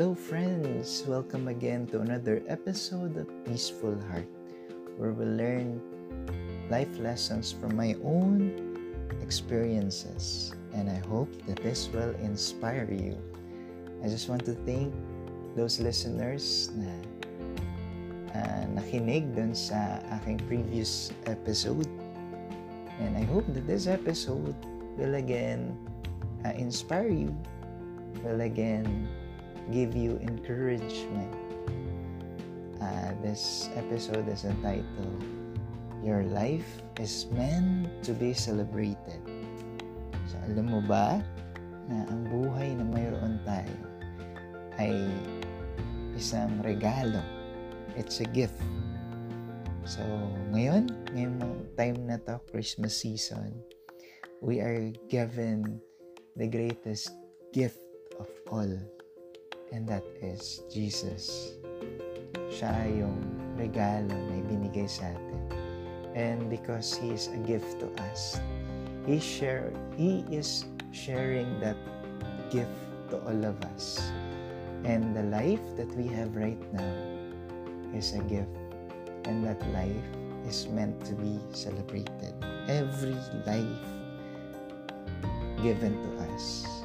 Hello, friends! Welcome again to another episode of Peaceful Heart, where we learn life lessons from my own experiences. And I hope that this will inspire you. I just want to thank those listeners na uh, nakinig dun sa aking previous episode. And I hope that this episode will again uh, inspire you, will again give you encouragement. Uh, this episode is entitled Your Life is Meant to be Celebrated. So, alam mo ba na ang buhay na mayroon tayo ay isang regalo. It's a gift. So, ngayon, ngayong time na to, Christmas season, we are given the greatest gift of all and that is Jesus. Siya yung regalo na ibinigay sa atin. And because He is a gift to us, He, share, he is sharing that gift to all of us. And the life that we have right now is a gift. And that life is meant to be celebrated. Every life given to us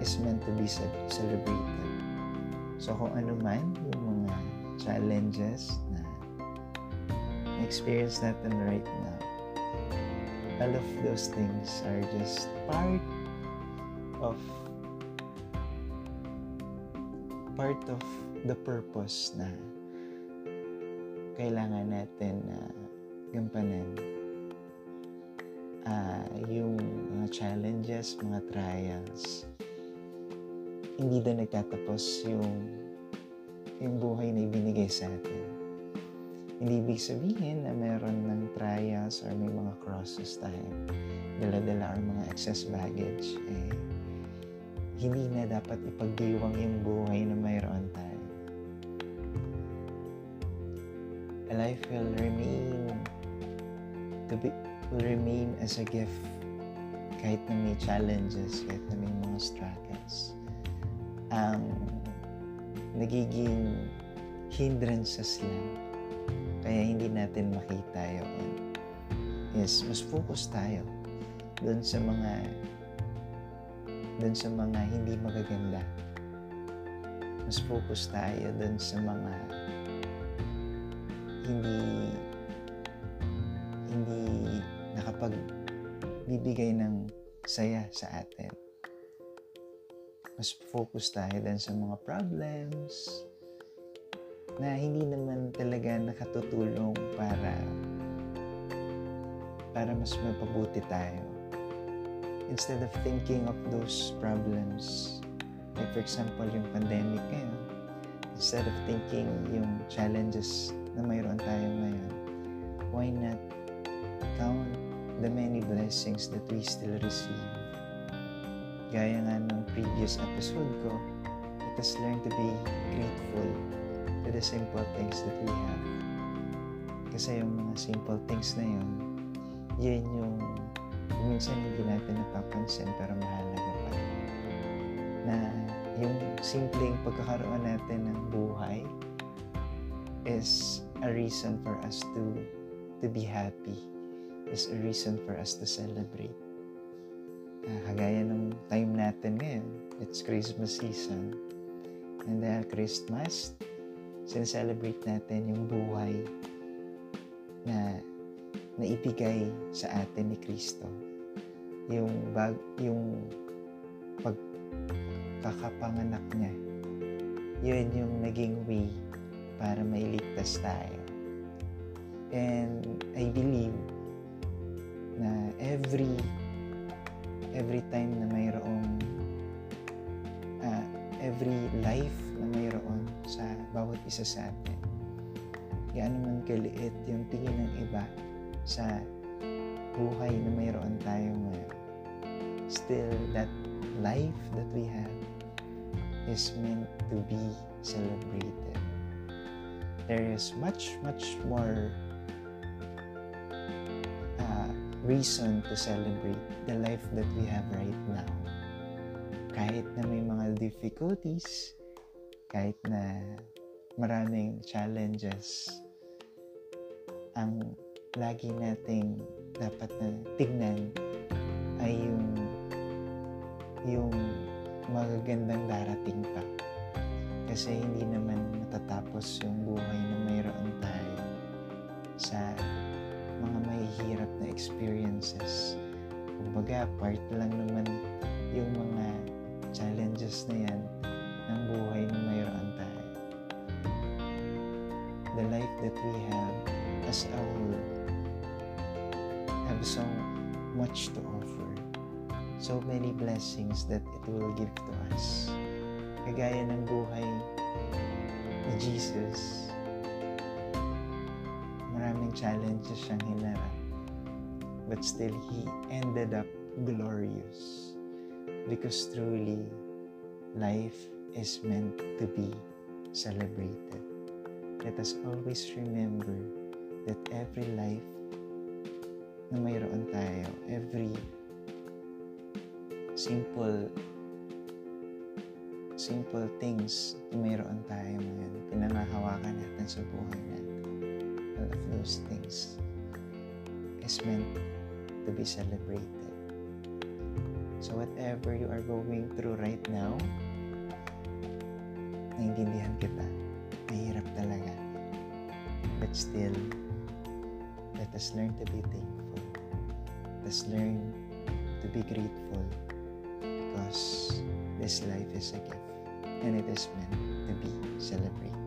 is meant to be celebrated. So kung ano man yung mga challenges na experience natin right now, all of those things are just part of part of the purpose na kailangan natin na uh, gampanan uh, yung mga challenges, mga trials hindi doon nagtatapos yung yung buhay na ibinigay sa atin. Hindi ibig sabihin na meron ng trials or may mga crosses tayo. Dala-dala ang mga excess baggage. Eh, hindi na dapat ipagdiwang yung buhay na mayroon tayo. A life will remain to be, will remain as a gift kahit na may challenges, kahit na may mga struggles ang nagiging hindrances lang. Kaya hindi natin makita yun. Yes, mas focus tayo doon sa mga doon sa mga hindi magaganda. Mas focus tayo doon sa mga hindi hindi nakapag bibigay ng saya sa atin mas focus tayo din sa mga problems na hindi naman talaga nakatutulong para para mas mapabuti tayo. Instead of thinking of those problems, like for example, yung pandemic ngayon, instead of thinking yung challenges na mayroon tayo ngayon, why not count the many blessings that we still receive Gaya nga ng previous episode ko, let us learn to be grateful to the simple things that we have. Kasi yung mga simple things na yun, yun yung minsan hindi natin napapansin pero mahalaga pa. Na yung simpleng pagkakaroon natin ng buhay is a reason for us to to be happy is a reason for us to celebrate kagaya ng time natin ngayon, it's Christmas season. And dahil Christmas, sincelebrate natin yung buhay na naibigay sa atin ni Kristo. Yung bag, yung pagkakapanganak niya. Yun yung naging way para mailigtas tayo. And I believe na every every time na mayroong uh, every life na mayroon sa bawat isa sa atin. Gaano man kaliit yung tingin ng iba sa buhay na mayroon tayo ngayon. Still, that life that we have is meant to be celebrated. There is much, much more reason to celebrate the life that we have right now. kahit na may mga difficulties, kahit na maraming challenges, ang lagi nating dapat na tignan ay yung yung magagandang darating pa. Kasi hindi naman matatapos yung buhay na mayroon tayo sa mahihirap na experiences. Kumbaga, part lang naman yung mga challenges na yan ng buhay na mayroon tayo. The life that we have as a whole have so much to offer. So many blessings that it will give to us. Kagaya ng buhay ni Jesus, maraming challenges siyang hinarap. But still, He ended up glorious. Because truly, life is meant to be celebrated. Let us always remember that every life na mayroon tayo, every simple simple things na mayroon tayo ngayon, pinangahawakan natin sa buhay natin. All of those things is meant to be celebrated. So whatever you are going through right now, naiintindihan kita. Mahirap talaga. But still, let us learn to be thankful. Let us learn to be grateful because this life is a gift and it is meant to be celebrated.